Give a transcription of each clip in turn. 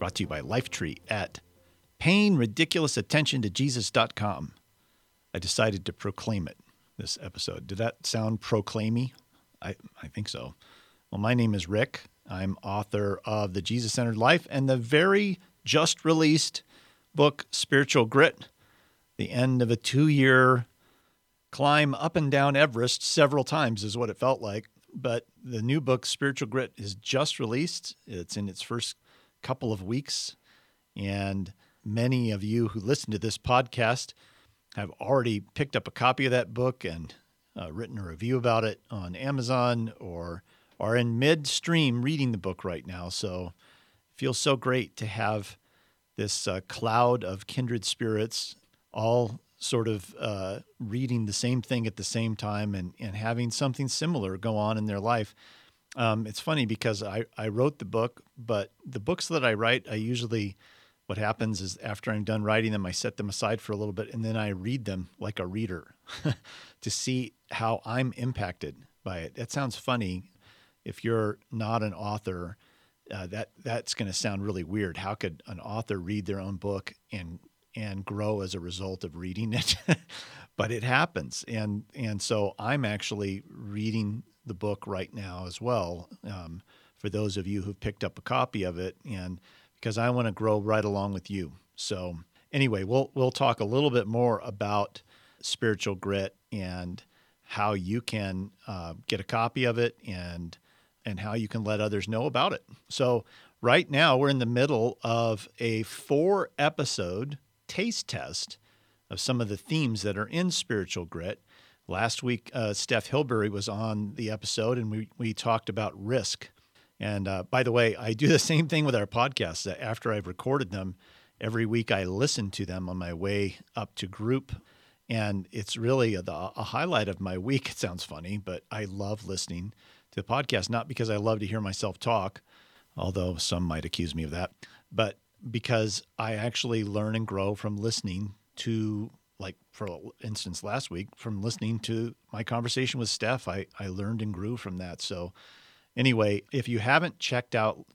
brought to you by Lifetree at paying ridiculous attention to Jesus.com. I decided to proclaim it this episode. Did that sound proclaimy? I, I think so. Well, my name is Rick. I'm author of The Jesus Centered Life and the very just released book, Spiritual Grit, the end of a two year climb up and down Everest several times, is what it felt like but the new book, Spiritual Grit, is just released. It's in its first couple of weeks. And many of you who listen to this podcast have already picked up a copy of that book and uh, written a review about it on Amazon or are in midstream reading the book right now. So it feels so great to have this uh, cloud of kindred spirits all sort of uh, reading the same thing at the same time and, and having something similar go on in their life. Um, it's funny because I, I wrote the book, but the books that I write, I usually, what happens is after I'm done writing them, I set them aside for a little bit and then I read them like a reader to see how I'm impacted by it. That sounds funny. If you're not an author, uh, that that's going to sound really weird. How could an author read their own book and and grow as a result of reading it. but it happens, and and so I'm actually reading the book right now as well. Um, for those of you who've picked up a copy of it, and because I want to grow right along with you. So anyway, we'll we'll talk a little bit more about spiritual grit and how you can uh, get a copy of it and and how you can let others know about it. So right now we're in the middle of a four episode taste test of some of the themes that are in spiritual grit. Last week, uh, Steph Hilbury was on the episode, and we, we talked about risk. And uh, by the way, I do the same thing with our podcasts. After I've recorded them, every week I listen to them on my way up to group. And it's really a, a highlight of my week. It sounds funny, but I love listening to the podcast, not because I love to hear myself talk, although some might accuse me of that, but because I actually learn and grow from listening to, like, for instance, last week, from listening to my conversation with Steph, I, I learned and grew from that. So, anyway, if you haven't checked out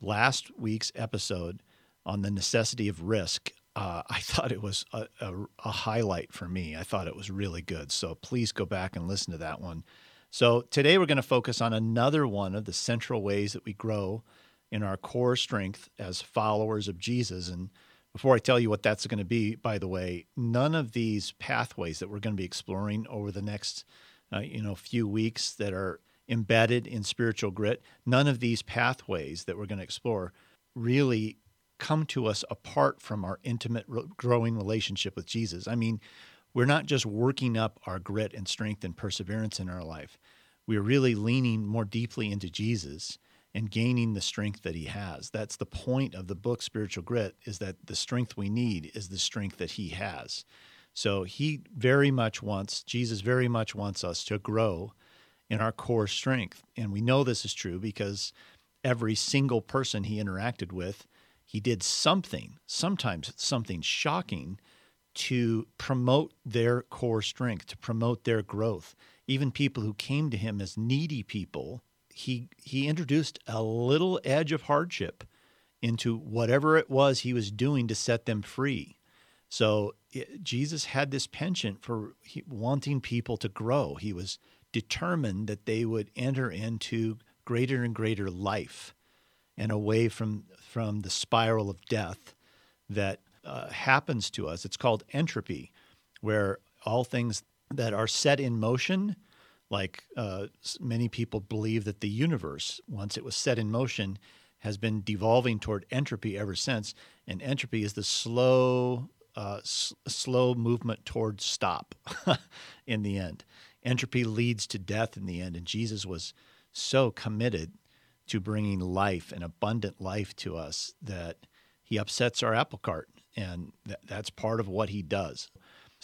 last week's episode on the necessity of risk, uh, I thought it was a, a, a highlight for me. I thought it was really good. So, please go back and listen to that one. So, today we're going to focus on another one of the central ways that we grow in our core strength as followers of Jesus. And before I tell you what that's going to be, by the way, none of these pathways that we're going to be exploring over the next uh, you know few weeks that are embedded in spiritual grit, none of these pathways that we're going to explore really come to us apart from our intimate growing relationship with Jesus. I mean, we're not just working up our grit and strength and perseverance in our life. We're really leaning more deeply into Jesus and gaining the strength that he has. That's the point of the book Spiritual Grit is that the strength we need is the strength that he has. So he very much wants Jesus very much wants us to grow in our core strength. And we know this is true because every single person he interacted with, he did something, sometimes something shocking to promote their core strength, to promote their growth. Even people who came to him as needy people he he introduced a little edge of hardship into whatever it was he was doing to set them free. So it, Jesus had this penchant for he, wanting people to grow. He was determined that they would enter into greater and greater life and away from from the spiral of death that uh, happens to us. It's called entropy, where all things that are set in motion like uh, many people believe that the universe, once it was set in motion, has been devolving toward entropy ever since. And entropy is the slow, uh, s- slow movement toward stop in the end. Entropy leads to death in the end. And Jesus was so committed to bringing life and abundant life to us that he upsets our apple cart, and th- that's part of what he does.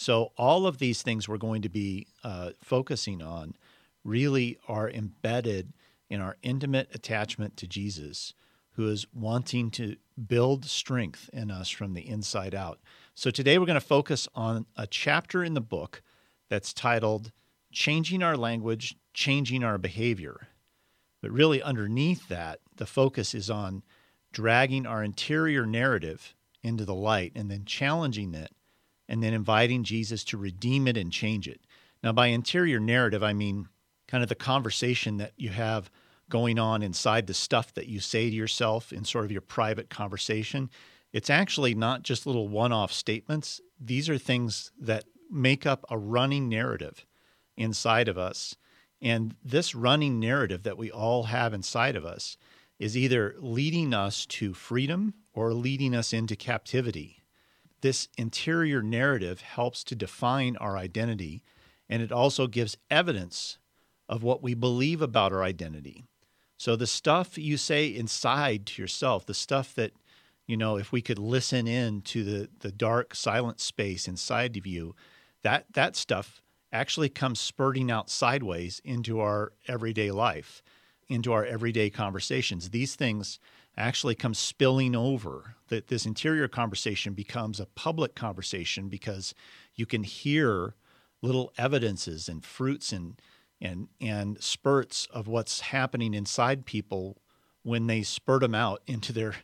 So, all of these things we're going to be uh, focusing on really are embedded in our intimate attachment to Jesus, who is wanting to build strength in us from the inside out. So, today we're going to focus on a chapter in the book that's titled Changing Our Language, Changing Our Behavior. But really, underneath that, the focus is on dragging our interior narrative into the light and then challenging it and then inviting Jesus to redeem it and change it. Now, by interior narrative, I mean kind of the conversation that you have going on inside the stuff that you say to yourself in sort of your private conversation. It's actually not just little one off statements, these are things that make up a running narrative inside of us. And this running narrative that we all have inside of us is either leading us to freedom or leading us into captivity. This interior narrative helps to define our identity, and it also gives evidence of what we believe about our identity. So, the stuff you say inside to yourself, the stuff that, you know, if we could listen in to the, the dark, silent space inside of you, that, that stuff actually comes spurting out sideways into our everyday life, into our everyday conversations. These things actually comes spilling over that this interior conversation becomes a public conversation because you can hear little evidences and fruits and and and spurts of what's happening inside people when they spurt them out into their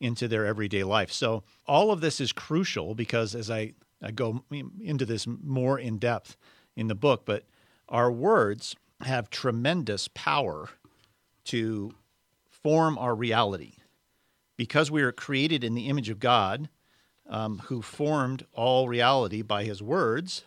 into their everyday life. So all of this is crucial because as I, I go into this more in depth in the book, but our words have tremendous power to form our reality. Because we are created in the image of God, um, who formed all reality by his words,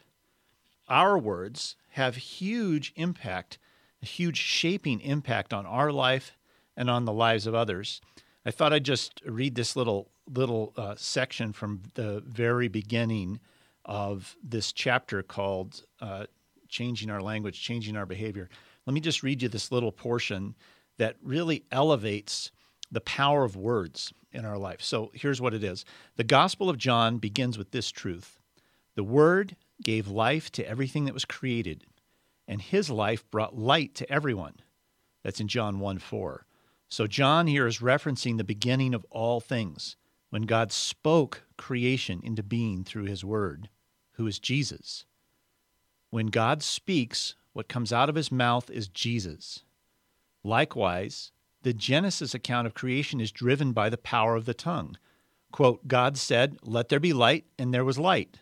our words have huge impact, a huge shaping impact on our life and on the lives of others. I thought I'd just read this little little uh, section from the very beginning of this chapter called uh, "Changing Our Language, Changing Our Behavior." Let me just read you this little portion that really elevates the power of words in our life. So here's what it is The Gospel of John begins with this truth The Word gave life to everything that was created, and his life brought light to everyone. That's in John 1 4. So John here is referencing the beginning of all things, when God spoke creation into being through his Word, who is Jesus. When God speaks, what comes out of his mouth is Jesus. Likewise, the Genesis account of creation is driven by the power of the tongue. Quote, God said, Let there be light, and there was light.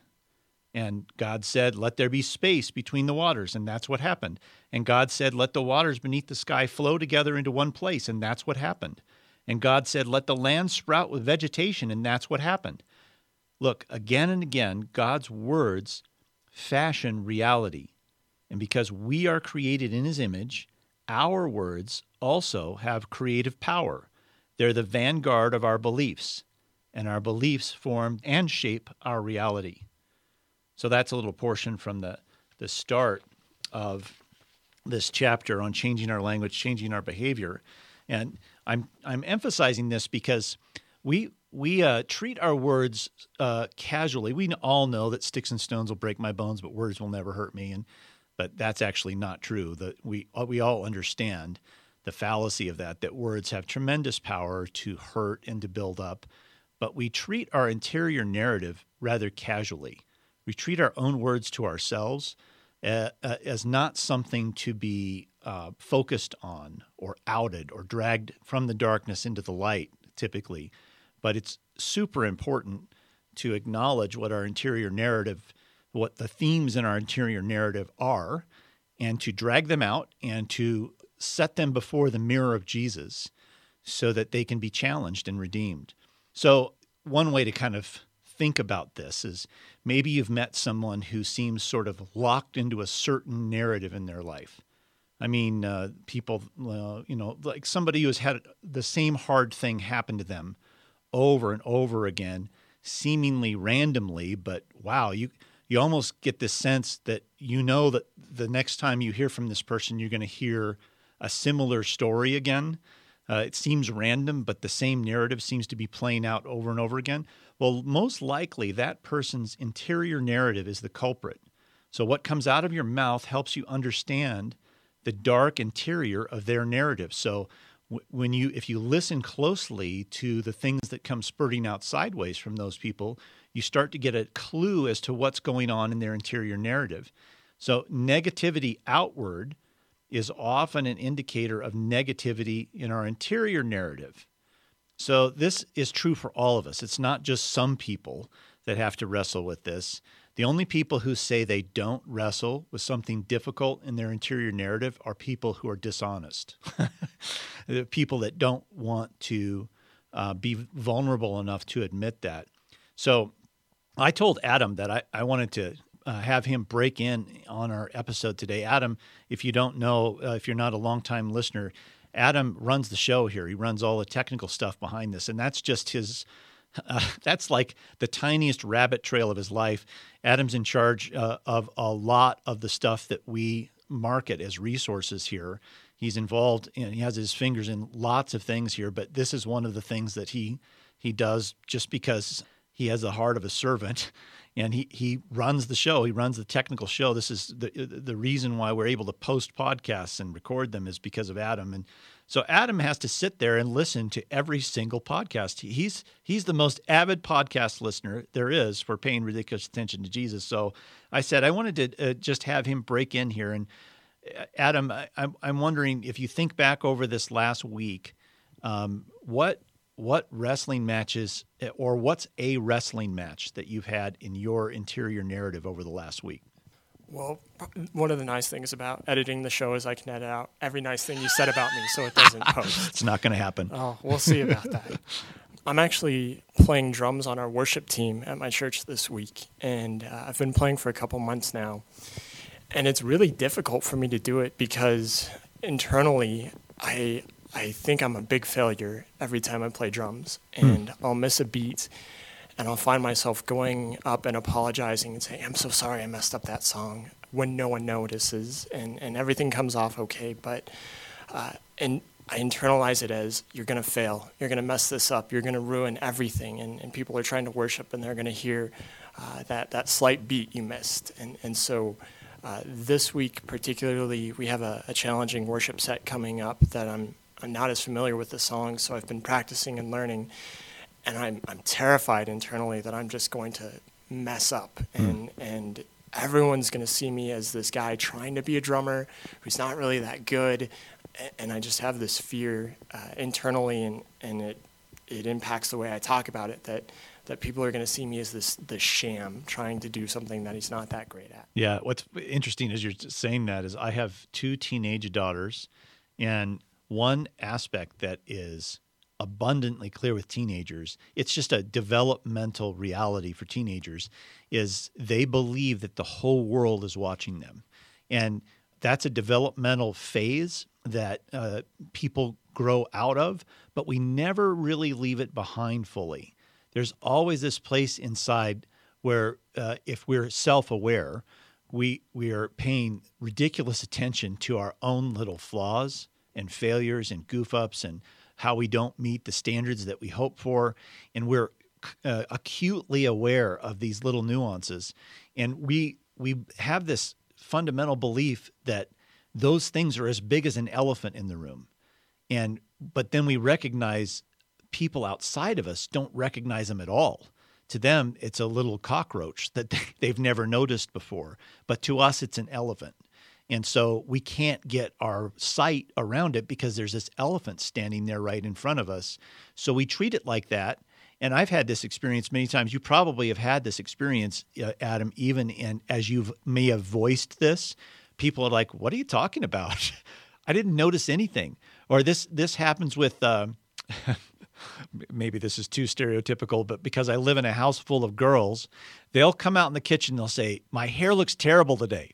And God said, Let there be space between the waters, and that's what happened. And God said, Let the waters beneath the sky flow together into one place, and that's what happened. And God said, Let the land sprout with vegetation, and that's what happened. Look, again and again, God's words fashion reality. And because we are created in his image, our words also have creative power. They're the vanguard of our beliefs, and our beliefs form and shape our reality. So that's a little portion from the, the start of this chapter on changing our language, changing our behavior. And I'm, I'm emphasizing this because we, we uh, treat our words uh, casually. We all know that sticks and stones will break my bones, but words will never hurt me. And but that's actually not true. That we uh, we all understand the fallacy of that. That words have tremendous power to hurt and to build up, but we treat our interior narrative rather casually. We treat our own words to ourselves uh, uh, as not something to be uh, focused on or outed or dragged from the darkness into the light, typically. But it's super important to acknowledge what our interior narrative what the themes in our interior narrative are and to drag them out and to set them before the mirror of Jesus so that they can be challenged and redeemed. So, one way to kind of think about this is maybe you've met someone who seems sort of locked into a certain narrative in their life. I mean, uh, people, uh, you know, like somebody who has had the same hard thing happen to them over and over again, seemingly randomly, but wow, you you almost get this sense that you know that the next time you hear from this person, you're going to hear a similar story again. Uh, it seems random, but the same narrative seems to be playing out over and over again. Well, most likely that person's interior narrative is the culprit. So, what comes out of your mouth helps you understand the dark interior of their narrative. So, when you if you listen closely to the things that come spurting out sideways from those people you start to get a clue as to what's going on in their interior narrative. So negativity outward is often an indicator of negativity in our interior narrative. So this is true for all of us. It's not just some people that have to wrestle with this. The only people who say they don't wrestle with something difficult in their interior narrative are people who are dishonest, people that don't want to uh, be vulnerable enough to admit that. So I told Adam that I, I wanted to uh, have him break in on our episode today. Adam, if you don't know, uh, if you're not a longtime listener, Adam runs the show here. He runs all the technical stuff behind this, and that's just his uh, that's like the tiniest rabbit trail of his life. Adam's in charge uh, of a lot of the stuff that we market as resources here. He's involved and he has his fingers in lots of things here, but this is one of the things that he he does just because he has the heart of a servant and he, he runs the show. He runs the technical show. This is the the reason why we're able to post podcasts and record them is because of Adam. And so Adam has to sit there and listen to every single podcast. He's he's the most avid podcast listener there is for paying ridiculous attention to Jesus. So I said I wanted to uh, just have him break in here. And uh, Adam, I'm I'm wondering if you think back over this last week, um, what what wrestling matches uh, or what's a wrestling match that you've had in your interior narrative over the last week? Well, one of the nice things about editing the show is I can edit out every nice thing you said about me so it doesn't post. it's not going to happen. Oh, we'll see about that. I'm actually playing drums on our worship team at my church this week, and uh, I've been playing for a couple months now. And it's really difficult for me to do it because internally, I I think I'm a big failure every time I play drums, hmm. and mm. I'll miss a beat and I'll find myself going up and apologizing and saying, I'm so sorry I messed up that song when no one notices and, and everything comes off okay. But, uh, and I internalize it as you're going to fail, you're going to mess this up, you're going to ruin everything. And, and people are trying to worship and they're going to hear uh, that, that slight beat you missed. And, and so, uh, this week, particularly, we have a, a, challenging worship set coming up that I'm, I'm not as familiar with the song, so I've been practicing and learning and I'm I'm terrified internally that I'm just going to mess up hmm. and mm. and everyone's going to see me as this guy trying to be a drummer who's not really that good and I just have this fear uh, internally and and it it impacts the way I talk about it that that people are going to see me as this the sham trying to do something that he's not that great at. Yeah, what's interesting as you're saying that is I have two teenage daughters and one aspect that is abundantly clear with teenagers it's just a developmental reality for teenagers is they believe that the whole world is watching them. And that's a developmental phase that uh, people grow out of but we never really leave it behind fully. There's always this place inside where uh, if we're self-aware we we are paying ridiculous attention to our own little flaws and failures and goof ups and how we don't meet the standards that we hope for, and we're uh, acutely aware of these little nuances, and we we have this fundamental belief that those things are as big as an elephant in the room, and but then we recognize people outside of us don't recognize them at all. To them, it's a little cockroach that they've never noticed before, but to us, it's an elephant. And so we can't get our sight around it because there's this elephant standing there right in front of us. So we treat it like that. And I've had this experience many times. You probably have had this experience, uh, Adam, even in, as you may have voiced this. People are like, "What are you talking about? I didn't notice anything." Or this this happens with. Uh, maybe this is too stereotypical, but because I live in a house full of girls, they'll come out in the kitchen. They'll say, "My hair looks terrible today."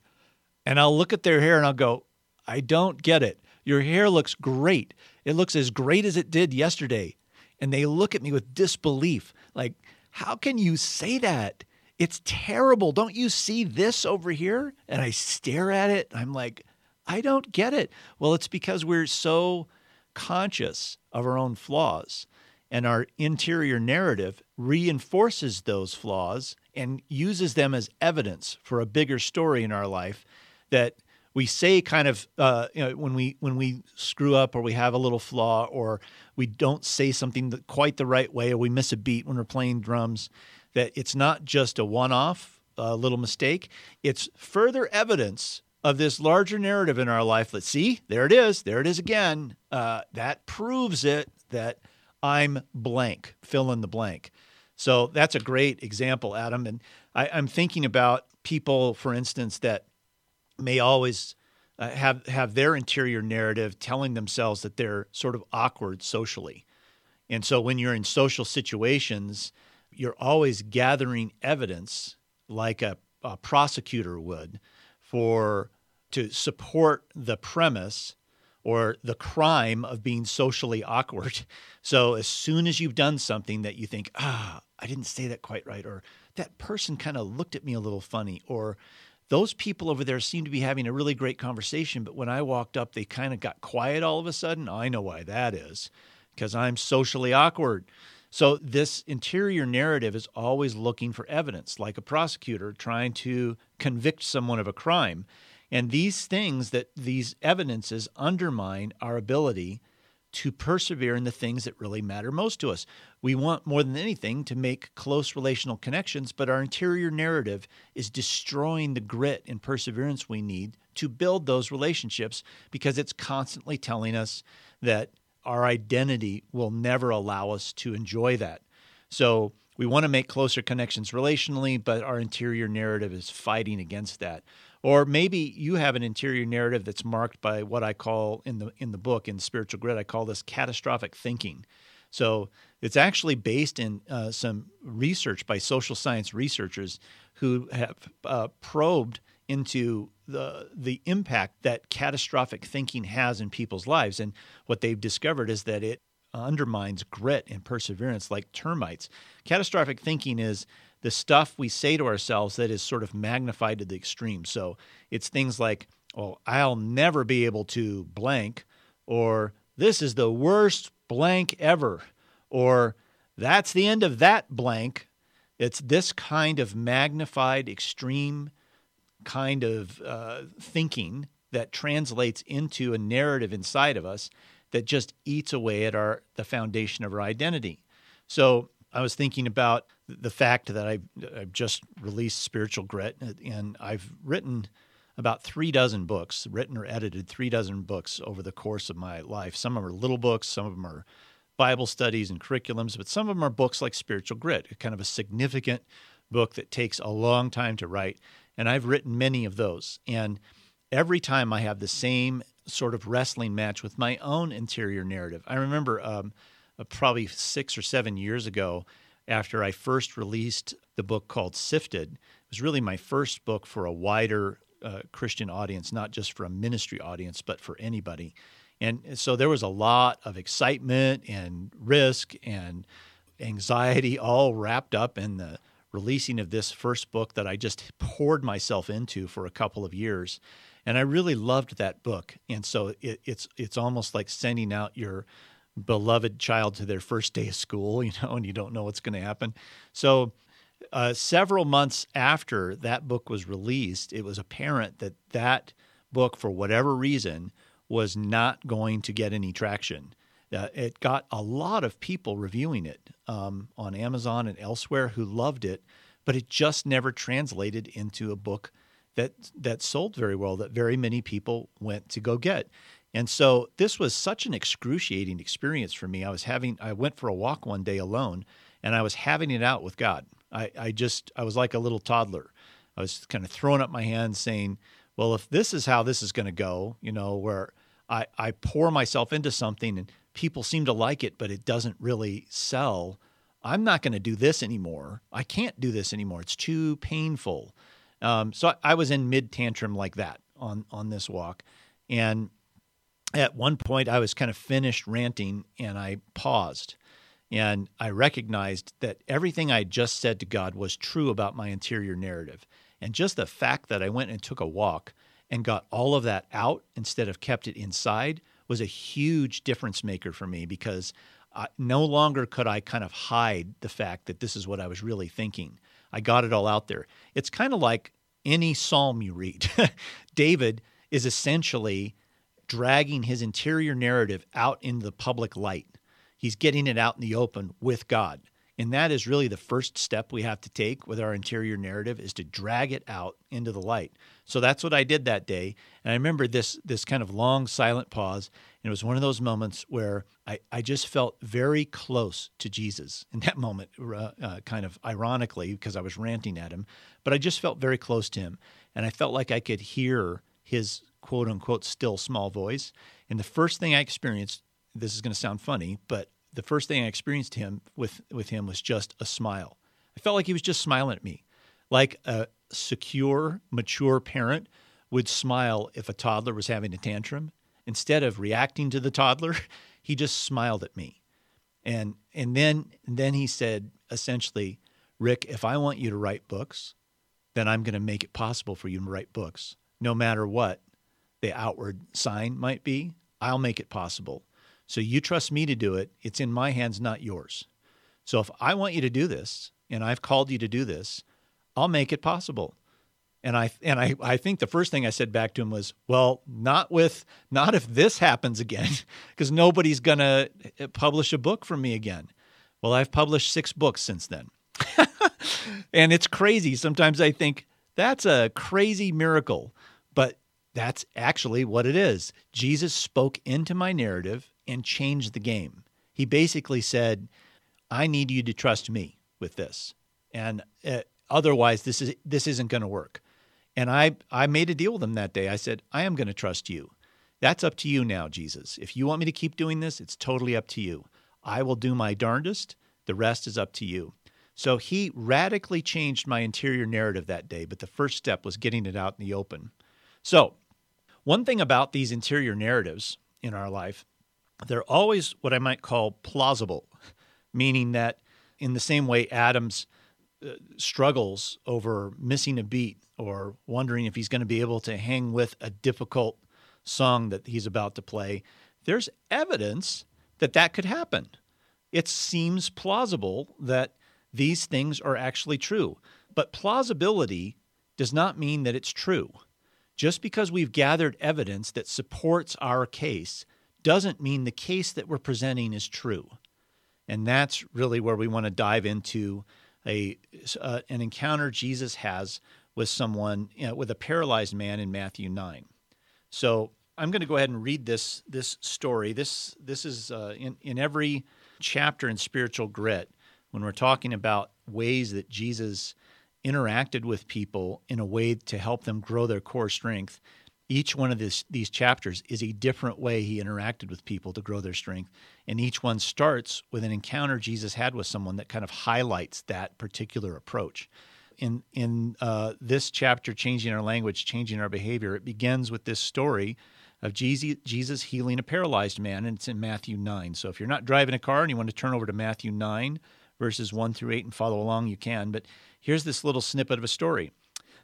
And I'll look at their hair and I'll go, I don't get it. Your hair looks great. It looks as great as it did yesterday. And they look at me with disbelief like, how can you say that? It's terrible. Don't you see this over here? And I stare at it. I'm like, I don't get it. Well, it's because we're so conscious of our own flaws. And our interior narrative reinforces those flaws and uses them as evidence for a bigger story in our life that we say kind of uh, you know, when we when we screw up or we have a little flaw or we don't say something quite the right way or we miss a beat when we're playing drums that it's not just a one-off uh, little mistake. It's further evidence of this larger narrative in our life let's see there it is there it is again uh, that proves it that i'm blank fill in the blank. So that's a great example adam and I, i'm thinking about people for instance that may always uh, have have their interior narrative telling themselves that they're sort of awkward socially. And so when you're in social situations, you're always gathering evidence like a, a prosecutor would for to support the premise or the crime of being socially awkward. So as soon as you've done something that you think, ah, I didn't say that quite right, or that person kind of looked at me a little funny, or those people over there seem to be having a really great conversation, but when I walked up, they kind of got quiet all of a sudden. Oh, I know why that is because I'm socially awkward. So, this interior narrative is always looking for evidence, like a prosecutor trying to convict someone of a crime. And these things that these evidences undermine our ability to persevere in the things that really matter most to us. We want more than anything to make close relational connections, but our interior narrative is destroying the grit and perseverance we need to build those relationships because it's constantly telling us that our identity will never allow us to enjoy that. So we want to make closer connections relationally, but our interior narrative is fighting against that. Or maybe you have an interior narrative that's marked by what I call in the in the book in Spiritual Grit, I call this catastrophic thinking. So it's actually based in uh, some research by social science researchers who have uh, probed into the the impact that catastrophic thinking has in people's lives, and what they've discovered is that it undermines grit and perseverance like termites. Catastrophic thinking is the stuff we say to ourselves that is sort of magnified to the extreme. So it's things like, oh, I'll never be able to blank, or this is the worst blank ever, or that's the end of that blank. It's this kind of magnified, extreme kind of uh, thinking that translates into a narrative inside of us that just eats away at our the foundation of our identity. So I was thinking about the fact that I've, I've just released Spiritual Grit, and I've written about three dozen books, written or edited three dozen books over the course of my life. Some of them are little books, some of them are Bible studies and curriculums, but some of them are books like Spiritual Grit, kind of a significant book that takes a long time to write. And I've written many of those. And every time I have the same sort of wrestling match with my own interior narrative. I remember um, uh, probably six or seven years ago, after I first released the book called Sifted. It was really my first book for a wider uh, Christian audience, not just for a ministry audience, but for anybody. And so there was a lot of excitement and risk and anxiety all wrapped up in the releasing of this first book that I just poured myself into for a couple of years. And I really loved that book. And so it, it's it's almost like sending out your beloved child to their first day of school, you know, and you don't know what's going to happen. So, uh, several months after that book was released, it was apparent that that book, for whatever reason, was not going to get any traction. Uh, it got a lot of people reviewing it um, on Amazon and elsewhere who loved it, but it just never translated into a book that that sold very well. That very many people went to go get. And so this was such an excruciating experience for me. I was having, I went for a walk one day alone and I was having it out with God. I, I just, I was like a little toddler. I was kind of throwing up my hands saying, well, if this is how this is going to go, you know, where I, I pour myself into something and people seem to like it, but it doesn't really sell, I'm not going to do this anymore. I can't do this anymore. It's too painful. Um, so I, I was in mid tantrum like that on, on this walk. And at one point I was kind of finished ranting and I paused and I recognized that everything I just said to God was true about my interior narrative. And just the fact that I went and took a walk and got all of that out instead of kept it inside was a huge difference maker for me because I, no longer could I kind of hide the fact that this is what I was really thinking. I got it all out there. It's kind of like any psalm you read. David is essentially dragging his interior narrative out into the public light. He's getting it out in the open with God. And that is really the first step we have to take with our interior narrative is to drag it out into the light. So that's what I did that day. And I remember this this kind of long silent pause. And it was one of those moments where I, I just felt very close to Jesus in that moment, uh, uh, kind of ironically, because I was ranting at him. But I just felt very close to him. And I felt like I could hear his quote unquote still small voice. And the first thing I experienced, this is going to sound funny, but the first thing I experienced him with with him was just a smile. I felt like he was just smiling at me, like a secure, mature parent would smile if a toddler was having a tantrum. Instead of reacting to the toddler, he just smiled at me. And and then and then he said essentially, Rick, if I want you to write books, then I'm going to make it possible for you to write books, no matter what the outward sign might be. I'll make it possible. So you trust me to do it. It's in my hands, not yours. So if I want you to do this, and I've called you to do this, I'll make it possible. And I and I, I think the first thing I said back to him was, well, not with not if this happens again, because nobody's gonna uh, publish a book from me again. Well, I've published six books since then. and it's crazy. Sometimes I think that's a crazy miracle, that's actually what it is. Jesus spoke into my narrative and changed the game. He basically said, I need you to trust me with this. And uh, otherwise this is this isn't going to work. And I I made a deal with him that day. I said, I am going to trust you. That's up to you now, Jesus. If you want me to keep doing this, it's totally up to you. I will do my darndest. The rest is up to you. So he radically changed my interior narrative that day, but the first step was getting it out in the open. So, one thing about these interior narratives in our life they're always what I might call plausible, meaning that in the same way Adams uh, struggles over missing a beat or wondering if he's going to be able to hang with a difficult song that he's about to play, there's evidence that that could happen. It seems plausible that these things are actually true. But plausibility does not mean that it's true. Just because we've gathered evidence that supports our case doesn't mean the case that we're presenting is true. And that's really where we want to dive into a uh, an encounter Jesus has with someone you know, with a paralyzed man in Matthew 9. So I'm going to go ahead and read this this story. This this is uh, in in every chapter in spiritual grit when we're talking about ways that Jesus interacted with people in a way to help them grow their core strength each one of this, these chapters is a different way he interacted with people to grow their strength. And each one starts with an encounter Jesus had with someone that kind of highlights that particular approach. In, in uh, this chapter, Changing Our Language, Changing Our Behavior, it begins with this story of Jesus healing a paralyzed man, and it's in Matthew 9. So if you're not driving a car and you want to turn over to Matthew 9, verses 1 through 8, and follow along, you can. But here's this little snippet of a story.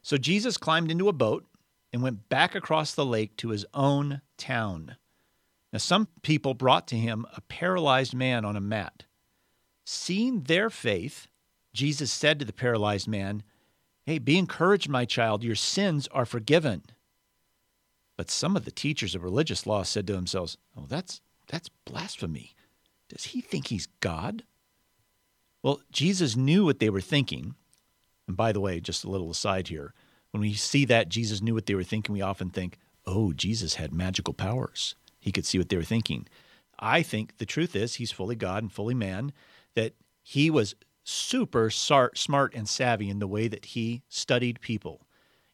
So Jesus climbed into a boat and went back across the lake to his own town. Now, some people brought to him a paralyzed man on a mat. Seeing their faith, Jesus said to the paralyzed man, Hey, be encouraged, my child, your sins are forgiven. But some of the teachers of religious law said to themselves, Oh, that's, that's blasphemy. Does he think he's God? Well, Jesus knew what they were thinking. And by the way, just a little aside here when we see that Jesus knew what they were thinking, we often think, oh, Jesus had magical powers. He could see what they were thinking. I think the truth is he's fully God and fully man, that he was super smart and savvy in the way that he studied people.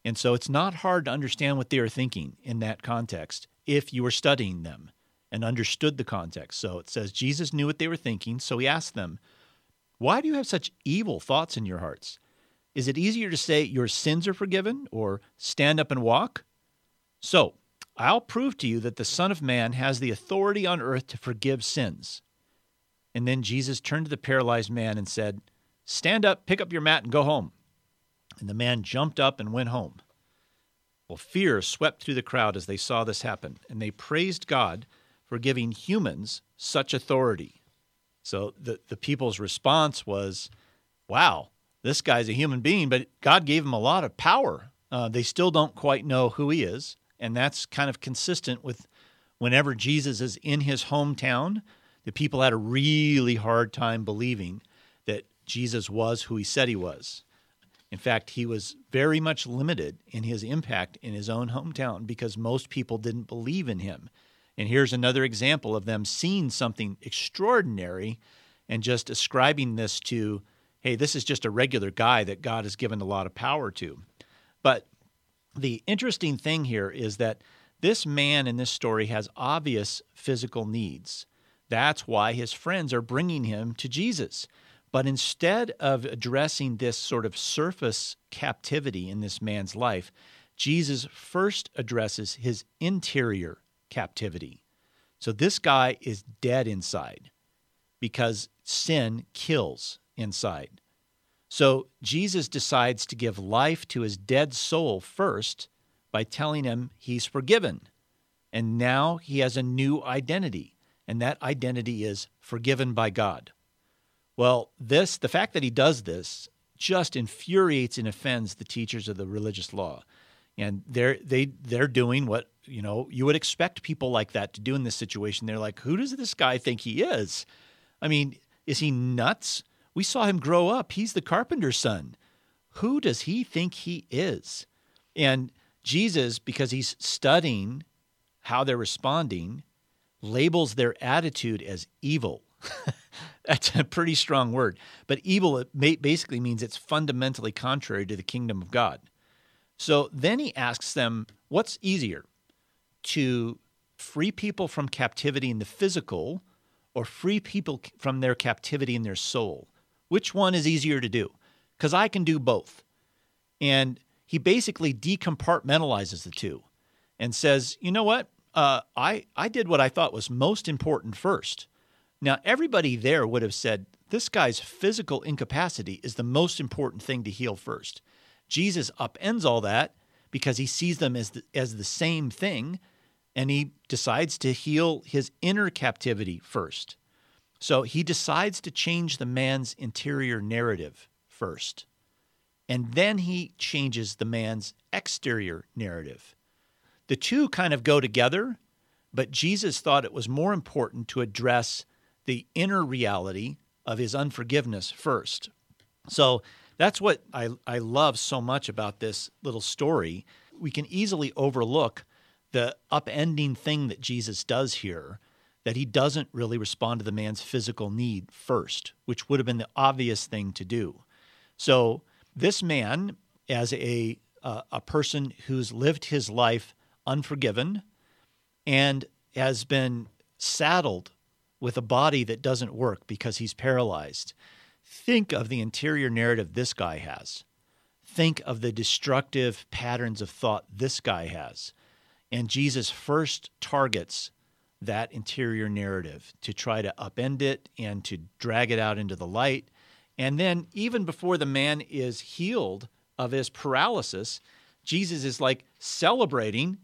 And so it's not hard to understand what they are thinking in that context if you were studying them and understood the context. So it says Jesus knew what they were thinking, so he asked them, Why do you have such evil thoughts in your hearts? Is it easier to say your sins are forgiven or stand up and walk? So, I'll prove to you that the Son of Man has the authority on earth to forgive sins. And then Jesus turned to the paralyzed man and said, Stand up, pick up your mat, and go home. And the man jumped up and went home. Well, fear swept through the crowd as they saw this happen, and they praised God for giving humans such authority. So the, the people's response was, wow, this guy's a human being, but God gave him a lot of power. Uh, they still don't quite know who he is. And that's kind of consistent with whenever Jesus is in his hometown, the people had a really hard time believing that Jesus was who he said he was. In fact, he was very much limited in his impact in his own hometown because most people didn't believe in him. And here's another example of them seeing something extraordinary and just ascribing this to, hey, this is just a regular guy that God has given a lot of power to. But the interesting thing here is that this man in this story has obvious physical needs. That's why his friends are bringing him to Jesus. But instead of addressing this sort of surface captivity in this man's life, Jesus first addresses his interior captivity. So this guy is dead inside because sin kills inside. So Jesus decides to give life to his dead soul first by telling him he's forgiven. And now he has a new identity, and that identity is forgiven by God. Well, this the fact that he does this just infuriates and offends the teachers of the religious law. And they're they they're doing what, you know, you would expect people like that to do in this situation. They're like, who does this guy think he is? I mean, is he nuts? We saw him grow up. He's the carpenter's son. Who does he think he is? And Jesus, because he's studying how they're responding, labels their attitude as evil. That's a pretty strong word. But evil basically means it's fundamentally contrary to the kingdom of God. So then he asks them, what's easier, to free people from captivity in the physical or free people from their captivity in their soul? Which one is easier to do? Because I can do both. And he basically decompartmentalizes the two and says, you know what? Uh, I, I did what I thought was most important first. Now, everybody there would have said, this guy's physical incapacity is the most important thing to heal first. Jesus upends all that because he sees them as the, as the same thing, and he decides to heal his inner captivity first. So he decides to change the man's interior narrative first. And then he changes the man's exterior narrative. The two kind of go together, but Jesus thought it was more important to address the inner reality of his unforgiveness first. So that's what I, I love so much about this little story. We can easily overlook the upending thing that Jesus does here, that he doesn't really respond to the man's physical need first, which would have been the obvious thing to do. So this man, as a uh, a person who's lived his life unforgiven and has been saddled with a body that doesn't work because he's paralyzed. Think of the interior narrative this guy has. Think of the destructive patterns of thought this guy has. And Jesus first targets that interior narrative to try to upend it and to drag it out into the light and then, even before the man is healed of his paralysis, Jesus is like celebrating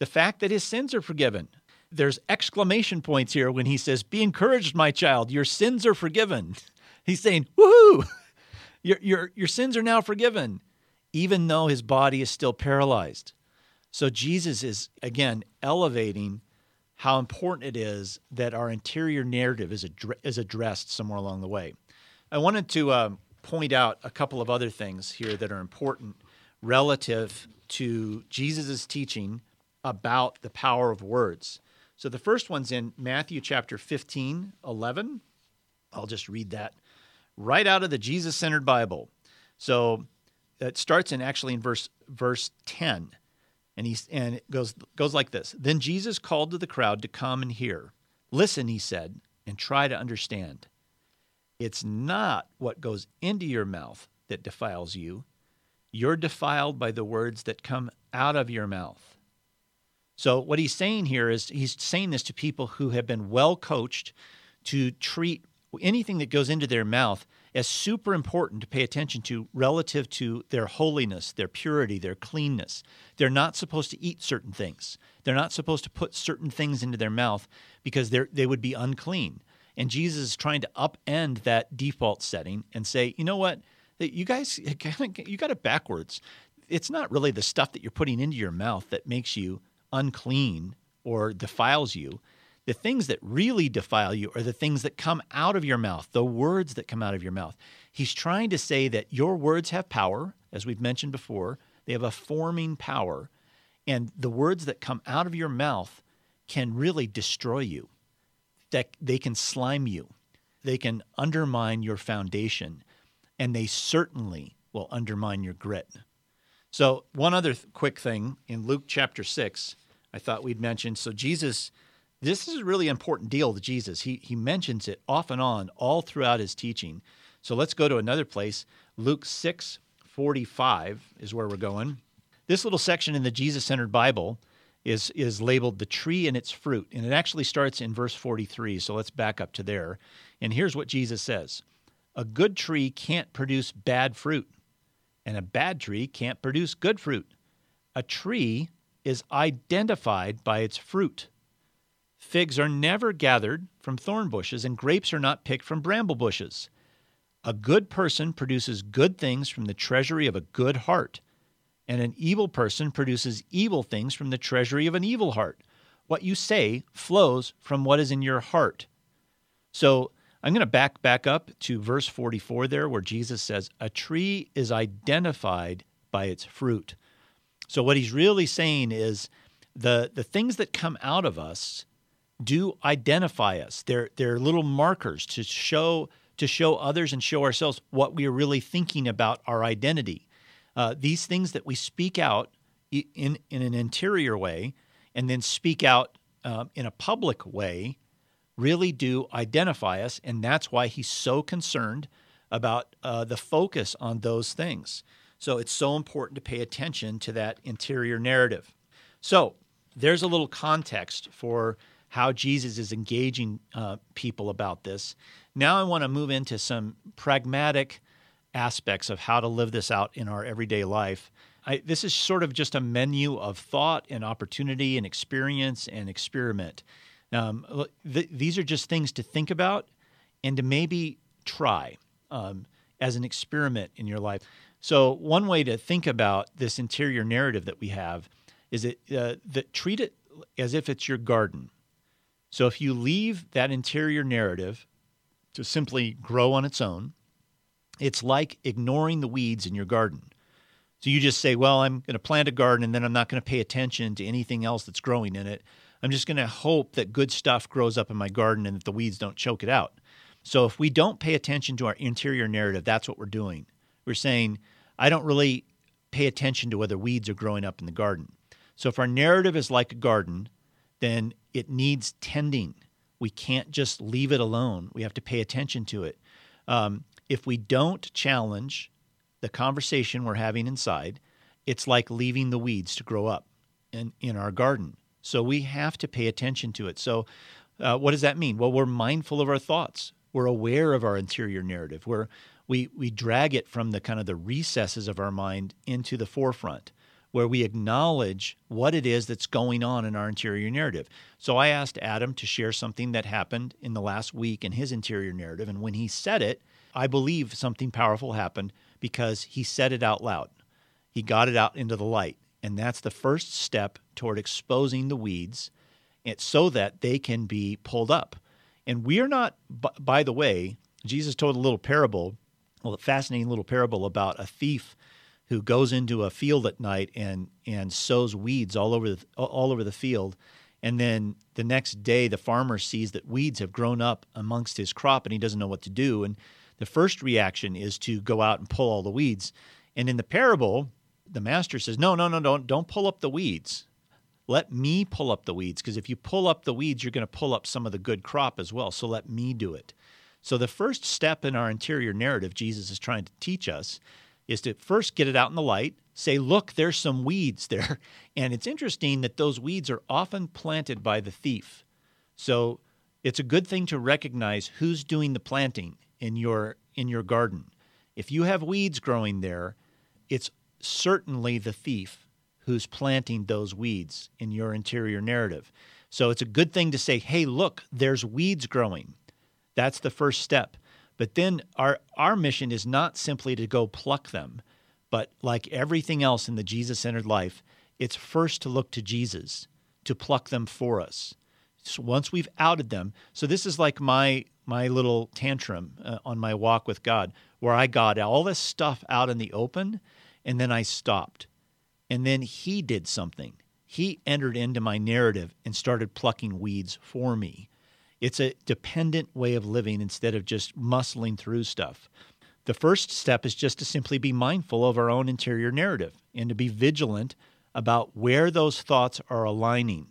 the fact that his sins are forgiven. There's exclamation points here when he says, Be encouraged, my child, your sins are forgiven. He's saying, Woohoo! Your, your, your sins are now forgiven, even though his body is still paralyzed. So Jesus is, again, elevating how important it is that our interior narrative is, ad- is addressed somewhere along the way. I wanted to um, point out a couple of other things here that are important relative to Jesus' teaching about the power of words. So the first one's in Matthew chapter 15, 11. I'll just read that right out of the Jesus centered Bible. So it starts in actually in verse verse 10. And he and it goes goes like this. Then Jesus called to the crowd to come and hear. Listen, he said, and try to understand. It's not what goes into your mouth that defiles you. You're defiled by the words that come out of your mouth. So, what he's saying here is he's saying this to people who have been well coached to treat anything that goes into their mouth as super important to pay attention to relative to their holiness, their purity, their cleanness. They're not supposed to eat certain things. They're not supposed to put certain things into their mouth because they they would be unclean. And Jesus is trying to upend that default setting and say, you know what, you guys, you got it backwards. It's not really the stuff that you're putting into your mouth that makes you unclean or defiles you. The things that really defile you are the things that come out of your mouth, the words that come out of your mouth. He's trying to say that your words have power, as we've mentioned before, they have a forming power. And the words that come out of your mouth can really destroy you, that they can slime you, they can undermine your foundation, and they certainly will undermine your grit. So, one other th- quick thing in Luke chapter 6, I thought we'd mention. So, Jesus, this is a really important deal to Jesus. He, he mentions it off and on all throughout his teaching. So, let's go to another place. Luke 6 45 is where we're going. This little section in the Jesus centered Bible is, is labeled the tree and its fruit. And it actually starts in verse 43. So, let's back up to there. And here's what Jesus says A good tree can't produce bad fruit and a bad tree can't produce good fruit. A tree is identified by its fruit. Figs are never gathered from thorn bushes, and grapes are not picked from bramble bushes. A good person produces good things from the treasury of a good heart, and an evil person produces evil things from the treasury of an evil heart. What you say flows from what is in your heart. So I'm going to back back up to verse 44 there where Jesus says a tree is identified by its fruit. So what he's really saying is the the things that come out of us do identify us. They're they're little markers to show to show others and show ourselves what we are really thinking about our identity. Uh, these things that we speak out in in an interior way and then speak out uh, in a public way really do identify us, and that's why he's so concerned about uh, the focus on those things. So it's so important to pay attention to that interior narrative. So there's a little context for how Jesus is engaging uh, people about this. Now I want to move into some pragmatic aspects of how to live this out in our everyday life. I, this is sort of just a menu of thought and opportunity and experience and experiment. Um, th- these are just things to think about and to maybe try um, as an experiment in your life. So, one way to think about this interior narrative that we have is that, uh, that treat it as if it's your garden. So, if you leave that interior narrative to simply grow on its own, it's like ignoring the weeds in your garden. So you just say, well, I'm going to plant a garden and then I'm not going to pay attention to anything else that's growing in it. I'm just going to hope that good stuff grows up in my garden and that the weeds don't choke it out. So if we don't pay attention to our interior narrative, that's what we're doing. We're saying, I don't really pay attention to whether weeds are growing up in the garden. So if our narrative is like a garden, then it needs tending. We can't just leave it alone. We have to pay attention to it. Um, if we don't challenge the conversation we're having inside, it's like leaving the weeds to grow up in, in our garden. So we have to pay attention to it. So, uh, what does that mean? Well, we're mindful of our thoughts. We're aware of our interior narrative. We're, we we drag it from the kind of the recesses of our mind into the forefront, where we acknowledge what it is that's going on in our interior narrative. So I asked Adam to share something that happened in the last week in his interior narrative, and when he said it, I believe something powerful happened because he said it out loud. He got it out into the light. And that's the first step toward exposing the weeds so that they can be pulled up. And we are not, by the way, Jesus told a little parable, well, a fascinating little parable about a thief who goes into a field at night and, and sows weeds all over, the, all over the field. And then the next day, the farmer sees that weeds have grown up amongst his crop and he doesn't know what to do. And the first reaction is to go out and pull all the weeds. And in the parable, the master says, No, no, no, don't, don't pull up the weeds. Let me pull up the weeds, because if you pull up the weeds, you're going to pull up some of the good crop as well. So let me do it. So the first step in our interior narrative Jesus is trying to teach us is to first get it out in the light, say, look, there's some weeds there. And it's interesting that those weeds are often planted by the thief. So It's a good thing to recognize who's doing the planting in your in your garden. If you have weeds growing there, it's certainly the thief who's planting those weeds in your interior narrative. So it's a good thing to say, "Hey, look, there's weeds growing." That's the first step. But then our our mission is not simply to go pluck them, but like everything else in the Jesus-centered life, it's first to look to Jesus to pluck them for us. So once we've outed them, so this is like my my little tantrum uh, on my walk with God, where I got all this stuff out in the open, and then I stopped, and then He did something. He entered into my narrative and started plucking weeds for me. It's a dependent way of living instead of just muscling through stuff. The first step is just to simply be mindful of our own interior narrative and to be vigilant about where those thoughts are aligning.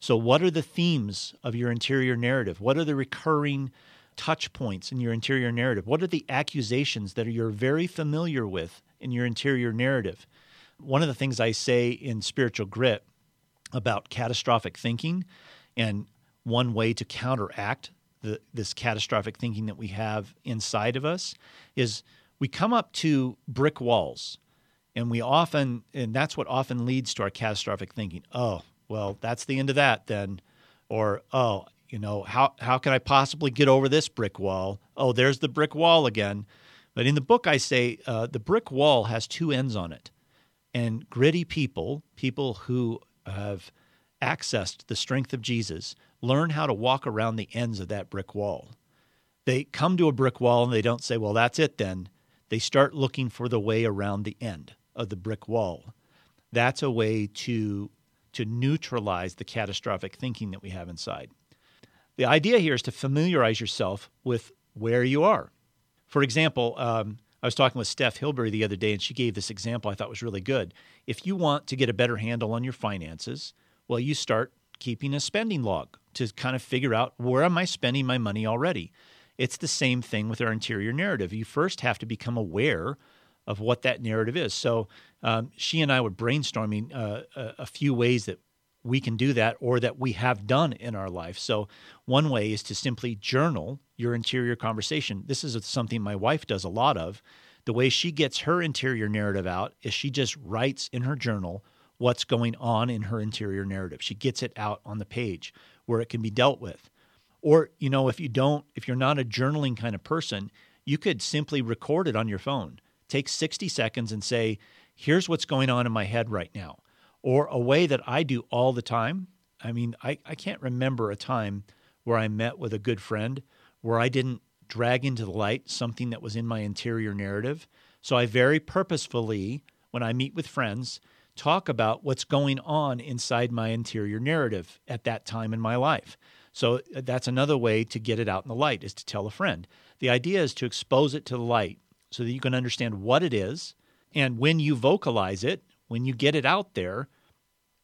So, what are the themes of your interior narrative? What are the recurring touch points in your interior narrative? What are the accusations that you're very familiar with in your interior narrative? One of the things I say in Spiritual Grit about catastrophic thinking and one way to counteract the, this catastrophic thinking that we have inside of us is we come up to brick walls and we often and that's what often leads to our catastrophic thinking. Oh well that's the end of that then. Or oh you know how how can i possibly get over this brick wall? Oh there's the brick wall again. But in the book i say uh, the brick wall has two ends on it. And gritty people people who have accessed the strength of jesus learn how to walk around the ends of that brick wall they come to a brick wall and they don't say well that's it then they start looking for the way around the end of the brick wall. That's a way to, to neutralize the catastrophic thinking that we have inside. The idea here is to familiarize yourself with where you are. For example, um, I was talking with Steph Hilbury the other day, and she gave this example I thought was really good. If you want to get a better handle on your finances, well, you start keeping a spending log to kind of figure out where am I spending my money already. It's the same thing with our interior narrative. You first have to become aware of what that narrative is. So um, she and I were brainstorming uh, a, a few ways that we can do that or that we have done in our life. So, one way is to simply journal your interior conversation. This is something my wife does a lot of. The way she gets her interior narrative out is she just writes in her journal what's going on in her interior narrative. She gets it out on the page where it can be dealt with. Or, you know, if you don't, if you're not a journaling kind of person, you could simply record it on your phone take 60 seconds and say, here's what's going on in my head right now. Or a way that I do all the time. I mean, I, I can't remember a time where I met with a good friend where I didn't drag into the light something that was in my interior narrative. So I very purposefully, when I meet with friends, talk about what's going on inside my interior narrative at that time in my life. So uh, that's another way to get it out in the light is to tell a friend. The idea is to expose it to the light so that you can understand what it is. And when you vocalize it, when you get it out there,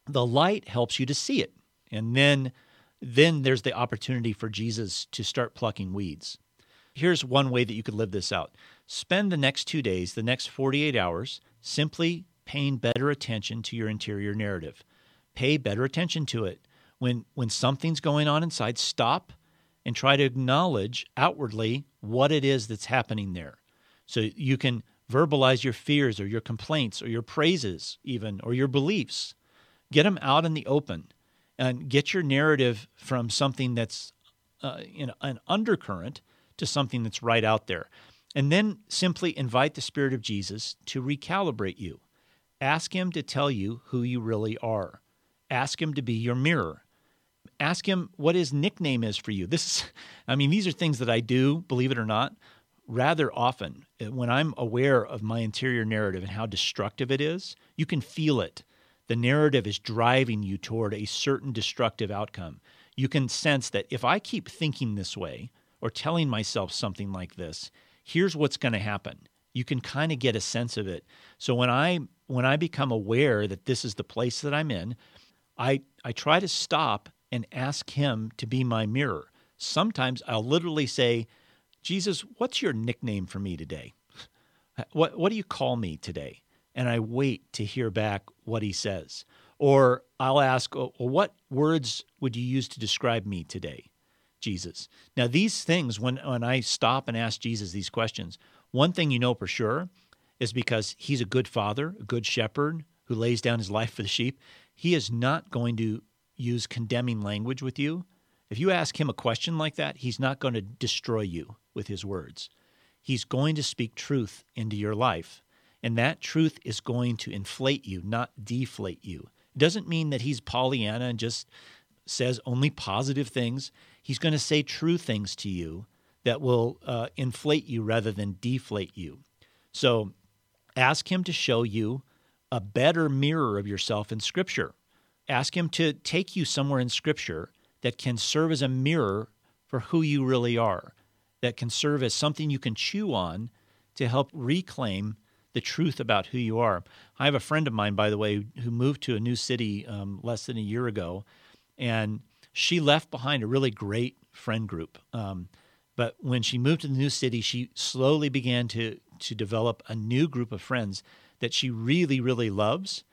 the light helps you to see it. And then then there's the opportunity for Jesus to start plucking weeds. Here's one way that you could live this out. Spend the next 2 days, the next 48 hours simply paying better attention to your interior narrative. Pay better attention to it. When when something's going on inside, stop and try to acknowledge outwardly what it is that's happening there. So you can verbalize your fears or your complaints or your praises, even, or your beliefs. Get them out in the open and get your narrative from something that's uh, in an undercurrent to something that's right out there. And then simply invite the Spirit of Jesus to recalibrate you. Ask Him to tell you who you really are. Ask Him to be your mirror. Ask Him what His nickname is for you. This is, I mean, these are things that I do, believe it or not rather often, uh, when I'm aware of my interior narrative and how destructive it is, you can feel it. The narrative is driving you toward a certain destructive outcome. You can sense that if I keep thinking this way or telling myself something like this, here's what's going to happen. You can kind of get a sense of it. So when I when I become aware that this is the place that I'm in, I I try to stop and ask him to be my mirror. Sometimes I'll literally say, Jesus, what's your nickname for me today? What, what do you call me today? And I wait to hear back what he says. Or I'll ask, oh, well, what words would you use to describe me today? Jesus. Now, these things, when, when I stop and ask Jesus these questions, one thing you know for sure is because he's a good father, a good shepherd who lays down his life for the sheep. He is not going to use condemning language with you. If you ask him a question like that, he's not going to destroy you with his words. He's going to speak truth into your life, and that truth is going to inflate you, not deflate you. It doesn't mean that he's Pollyanna and just says only positive things. He's going to say true things to you that will uh, inflate you rather than deflate you. So ask him to show you a better mirror of yourself in Scripture. Ask him to take you somewhere in Scripture that can serve as a mirror for who you really are, that can serve as something you can chew on to help reclaim the truth about who you are. I have a friend of mine, by the way, who moved to a new city um, less than a year ago, and she left behind a really great friend group. Um, but when she moved to the new city, she slowly began to to develop a new group of friends that she really, really loves.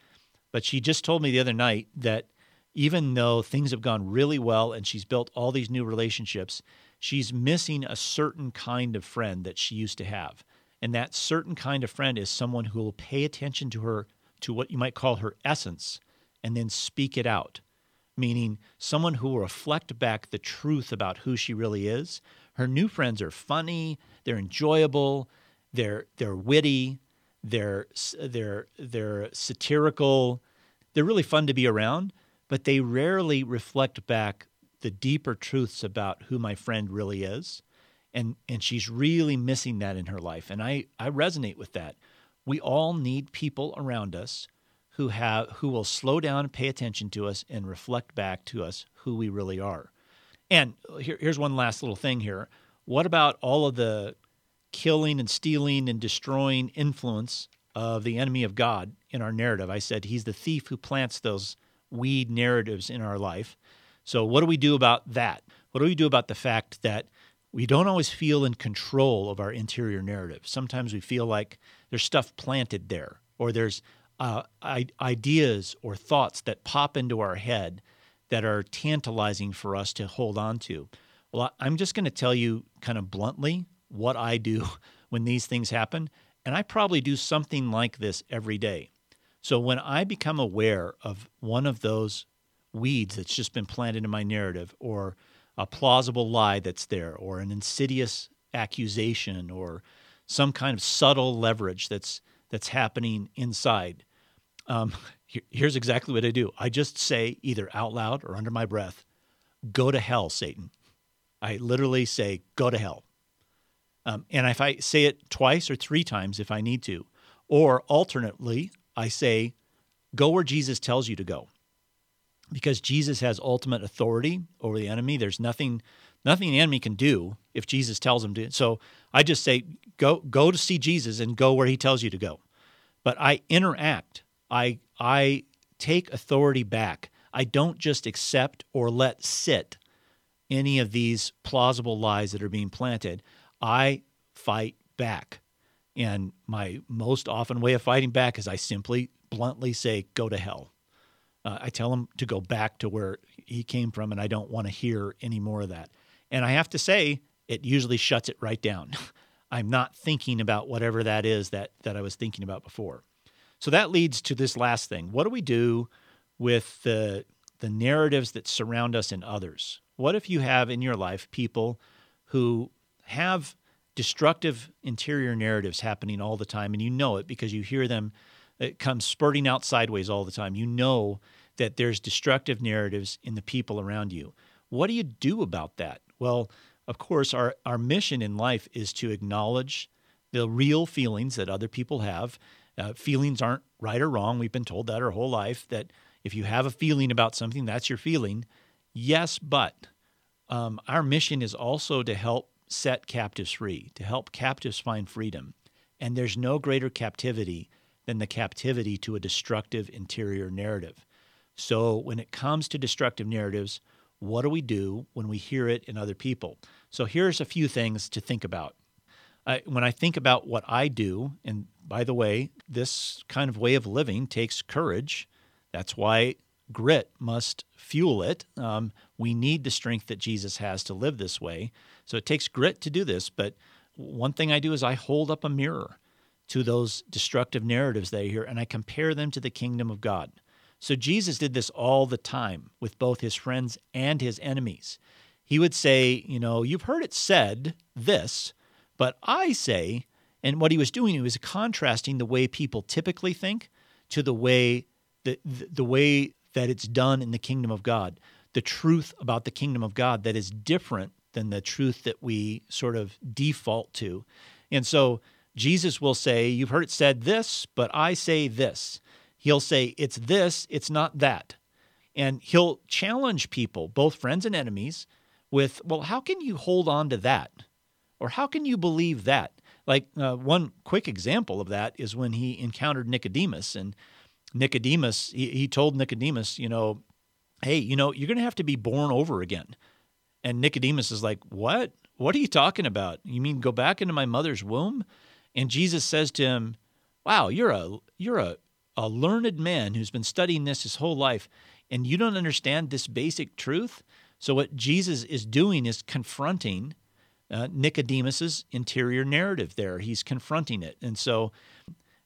But she just told me the other night that even though things have gone really well and she's built all these new relationships, she's missing a certain kind of friend that she used to have. And that certain kind of friend is someone who will pay attention to her, to what you might call her essence, and then speak it out. Meaning, someone who will reflect back the truth about who she really is. Her new friends are funny, they're enjoyable, they're they're witty, they're they're they're satirical. They're really fun to be around, but they rarely reflect back the deeper truths about who my friend really is. And and she's really missing that in her life. And I, I resonate with that. We all need people around us who have who will slow down and pay attention to us and reflect back to us who we really are. And here, here's one last little thing here. What about all of the killing and stealing and destroying influence of the enemy of God in our narrative. I said he's the thief who plants those weed narratives in our life. So, what do we do about that? What do we do about the fact that we don't always feel in control of our interior narrative? Sometimes we feel like there's stuff planted there, or there's uh, ideas or thoughts that pop into our head that are tantalizing for us to hold on to. Well, I'm just going to tell you kind of bluntly what I do when these things happen. And I probably do something like this every day. So when I become aware of one of those weeds that's just been planted in my narrative, or a plausible lie that's there, or an insidious accusation, or some kind of subtle leverage that's that's happening inside. Um, here's exactly what I do. I just say either out loud or under my breath, "Go to hell, Satan." I literally say, "Go to hell." Um, and if I say it twice or three times if I need to, or alternately, I say, go where Jesus tells you to go. Because Jesus has ultimate authority over the enemy. There's nothing nothing the enemy can do if Jesus tells him to. So I just say, go go to see Jesus and go where he tells you to go. But I interact. I I take authority back. I don't just accept or let sit any of these plausible lies that are being planted. I fight back. And my most often way of fighting back is I simply bluntly say, go to hell. Uh, I tell him to go back to where he came from, and I don't want to hear any more of that. And I have to say, it usually shuts it right down. I'm not thinking about whatever that is that, that I was thinking about before. So that leads to this last thing. What do we do with the, the narratives that surround us and others? What if you have in your life people who have destructive interior narratives happening all the time, and you know it because you hear them. Uh, it comes spurting out sideways all the time. You know that there's destructive narratives in the people around you. What do you do about that? Well, of course, our, our mission in life is to acknowledge the real feelings that other people have. Uh, feelings aren't right or wrong. We've been told that our whole life that if you have a feeling about something, that's your feeling. Yes, but um, our mission is also to help set captives free, to help captives find freedom. And there's no greater captivity than the captivity to a destructive interior narrative. So, when it comes to destructive narratives, what do we do when we hear it in other people? So, here's a few things to think about. When I think about what I do, and by the way, this kind of way of living takes courage. That's why grit must fuel it. Um, we need the strength that Jesus has to live this way. So it takes grit to do this. But one thing I do is I hold up a mirror to those destructive narratives that I hear and I compare them to the kingdom of God. So Jesus did this all the time with both his friends and his enemies. He would say, You know, you've heard it said this, but I say, and what he was doing, he was contrasting the way people typically think to the way the, the way that it's done in the kingdom of God, the truth about the kingdom of God that is different than the truth that we sort of default to. And so Jesus will say, You've heard it said this, but I say this. He'll say, It's this, it's not that. And he'll challenge people, both friends and enemies, with, Well, how can you hold on to that? Or how can you believe that? Like uh, one quick example of that is when he encountered Nicodemus. And Nicodemus, he, he told Nicodemus, you know, hey, you know, you're going to have to be born over again. And Nicodemus is like, what? What are you talking about? You mean go back into my mother's womb? And Jesus says to him, wow, you're a, you're a, a learned man who's been studying this his whole life, and you don't understand this basic truth? So, what Jesus is doing is confronting uh, Nicodemus's interior narrative there. He's confronting it. And so,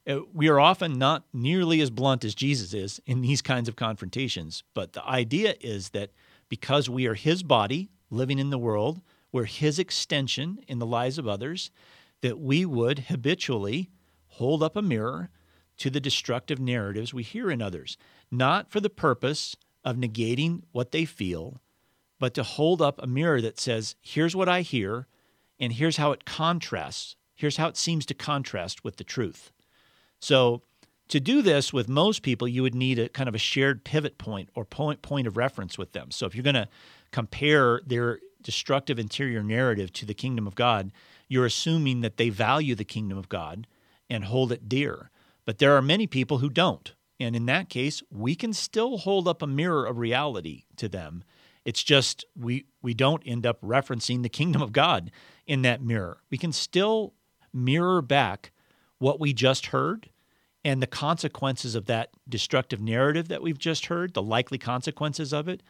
uh, we are often not nearly as blunt as Jesus is in these kinds of confrontations. But the idea is that because we are his body living in the world, we're his extension in the lives of others, that we would habitually hold up a mirror to the destructive narratives we hear in others, not for the purpose of negating what they feel, but to hold up a mirror that says, here's what I hear, and here's how it contrasts. Here's how it seems to contrast with the truth. So, to do this with most people, you would need a kind of a shared pivot point or point, point of reference with them. So, if you're going to compare their destructive interior narrative to the kingdom of God, you're assuming that they value the kingdom of God and hold it dear. But there are many people who don't. And in that case, we can still hold up a mirror of reality to them. It's just we we don't end up referencing the kingdom of God in that mirror. We can still mirror back what we just heard and the consequences of that destructive narrative that we've just heard, the likely consequences of it,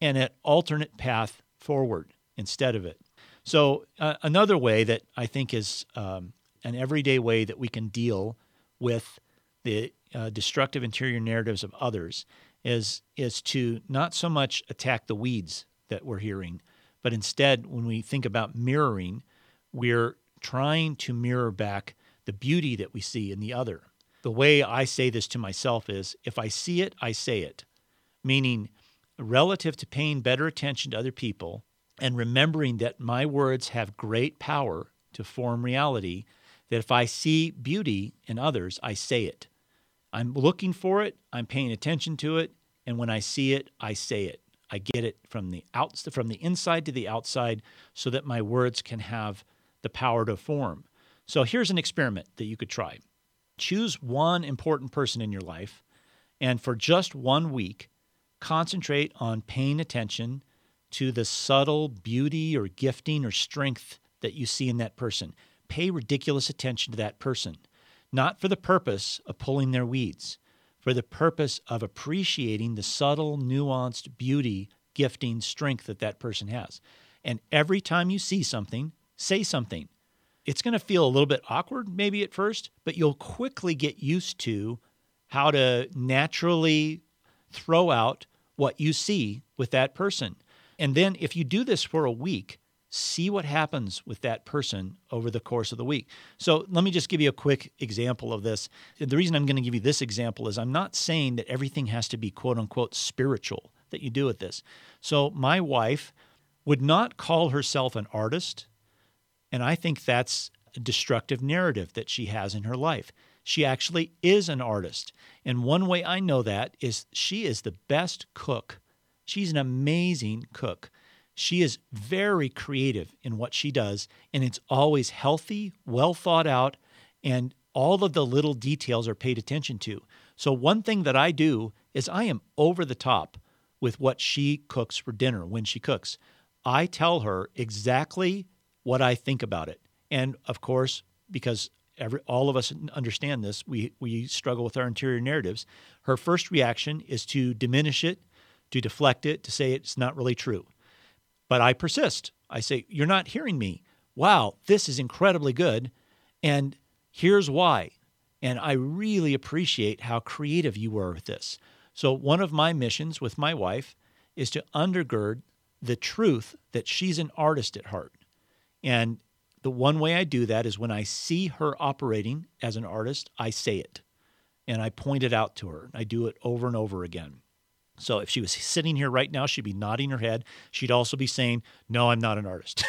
and an alternate path forward instead of it. So, uh, another way that I think is um, an everyday way that we can deal with the uh, destructive interior narratives of others is is to not so much attack the weeds that we're hearing, but instead, when we think about mirroring, we're trying to mirror back the beauty that we see in the other. The way I say this to myself is if I see it, I say it, meaning relative to paying better attention to other people and remembering that my words have great power to form reality, that if I see beauty in others, I say it. I'm looking for it, I'm paying attention to it, and when I see it, I say it. I get it from the from the inside to the outside so that my words can have the power to form. So here's an experiment that you could try. Choose one important person in your life and for just one week concentrate on paying attention to the subtle beauty or gifting or strength that you see in that person. Pay ridiculous attention to that person, not for the purpose of pulling their weeds, for the purpose of appreciating the subtle, nuanced beauty, gifting, strength that that person has. And every time you see something, say something. It's going to feel a little bit awkward maybe at first, but you'll quickly get used to how to naturally throw out what you see with that person. And then if you do this for a week, see what happens with that person over the course of the week. So let me just give you a quick example of this. The reason I'm going to give you this example is I'm not saying that everything has to be quote unquote spiritual that you do with this. So my wife would not call herself an artist, and I think that's a destructive narrative that she has in her life. She actually is an artist. And one way I know that is she is the best cook. She's an amazing cook. She is very creative in what she does, and it's always healthy, well thought out, and all of the little details are paid attention to. So, one thing that I do is I am over the top with what she cooks for dinner when she cooks. I tell her exactly what I think about it. And of course, because every, all of us understand this. We, we struggle with our interior narratives. Her first reaction is to diminish it, to deflect it, to say it's not really true. But I persist. I say, You're not hearing me. Wow, this is incredibly good. And here's why. And I really appreciate how creative you were with this. So, one of my missions with my wife is to undergird the truth that she's an artist at heart. And the one way I do that is when I see her operating as an artist, I say it and I point it out to her. I do it over and over again. So if she was sitting here right now, she'd be nodding her head. She'd also be saying, No, I'm not an artist.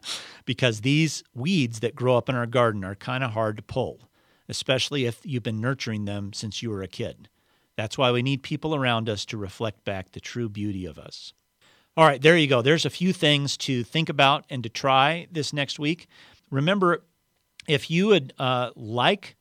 because these weeds that grow up in our garden are kind of hard to pull, especially if you've been nurturing them since you were a kid. That's why we need people around us to reflect back the true beauty of us. All right, there you go. There's a few things to think about and to try this next week. Remember, if you would uh, like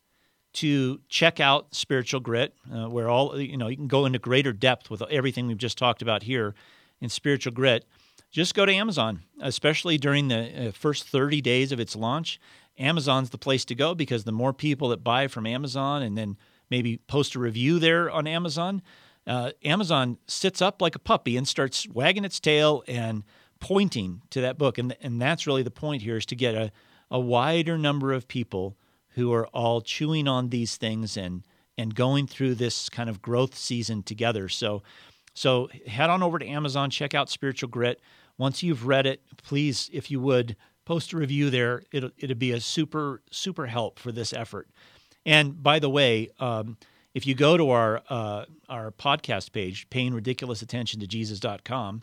to check out Spiritual Grit, uh, where all you know you can go into greater depth with everything we've just talked about here in Spiritual Grit. Just go to Amazon, especially during the uh, first 30 days of its launch. Amazon's the place to go because the more people that buy from Amazon and then maybe post a review there on Amazon, uh, Amazon sits up like a puppy and starts wagging its tail and pointing to that book. And, and that's really the point here is to get a, a wider number of people who are all chewing on these things and and going through this kind of growth season together. So so head on over to Amazon, check out Spiritual Grit. Once you've read it, please, if you would, post a review there. It'll it'll be a super super help for this effort. And by the way, um, if you go to our uh, our podcast page, paying ridiculous attention to Jesus.com,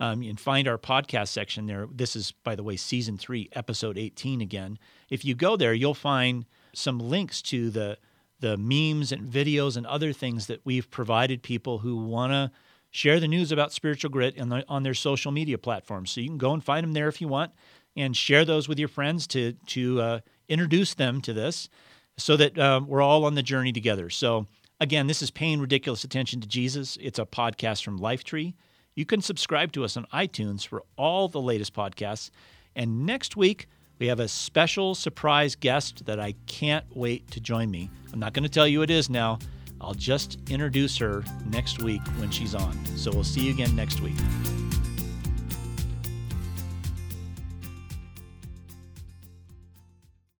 um, and find our podcast section there. This is, by the way, season three, episode 18 again. If you go there, you'll find some links to the the memes and videos and other things that we've provided people who want to share the news about spiritual grit the, on their social media platforms. So you can go and find them there if you want, and share those with your friends to to uh, introduce them to this, so that um, we're all on the journey together. So again, this is paying ridiculous attention to Jesus. It's a podcast from Lifetree. You can subscribe to us on iTunes for all the latest podcasts. And next week, we have a special surprise guest that I can't wait to join me. I'm not going to tell you it is now. I'll just introduce her next week when she's on. So we'll see you again next week.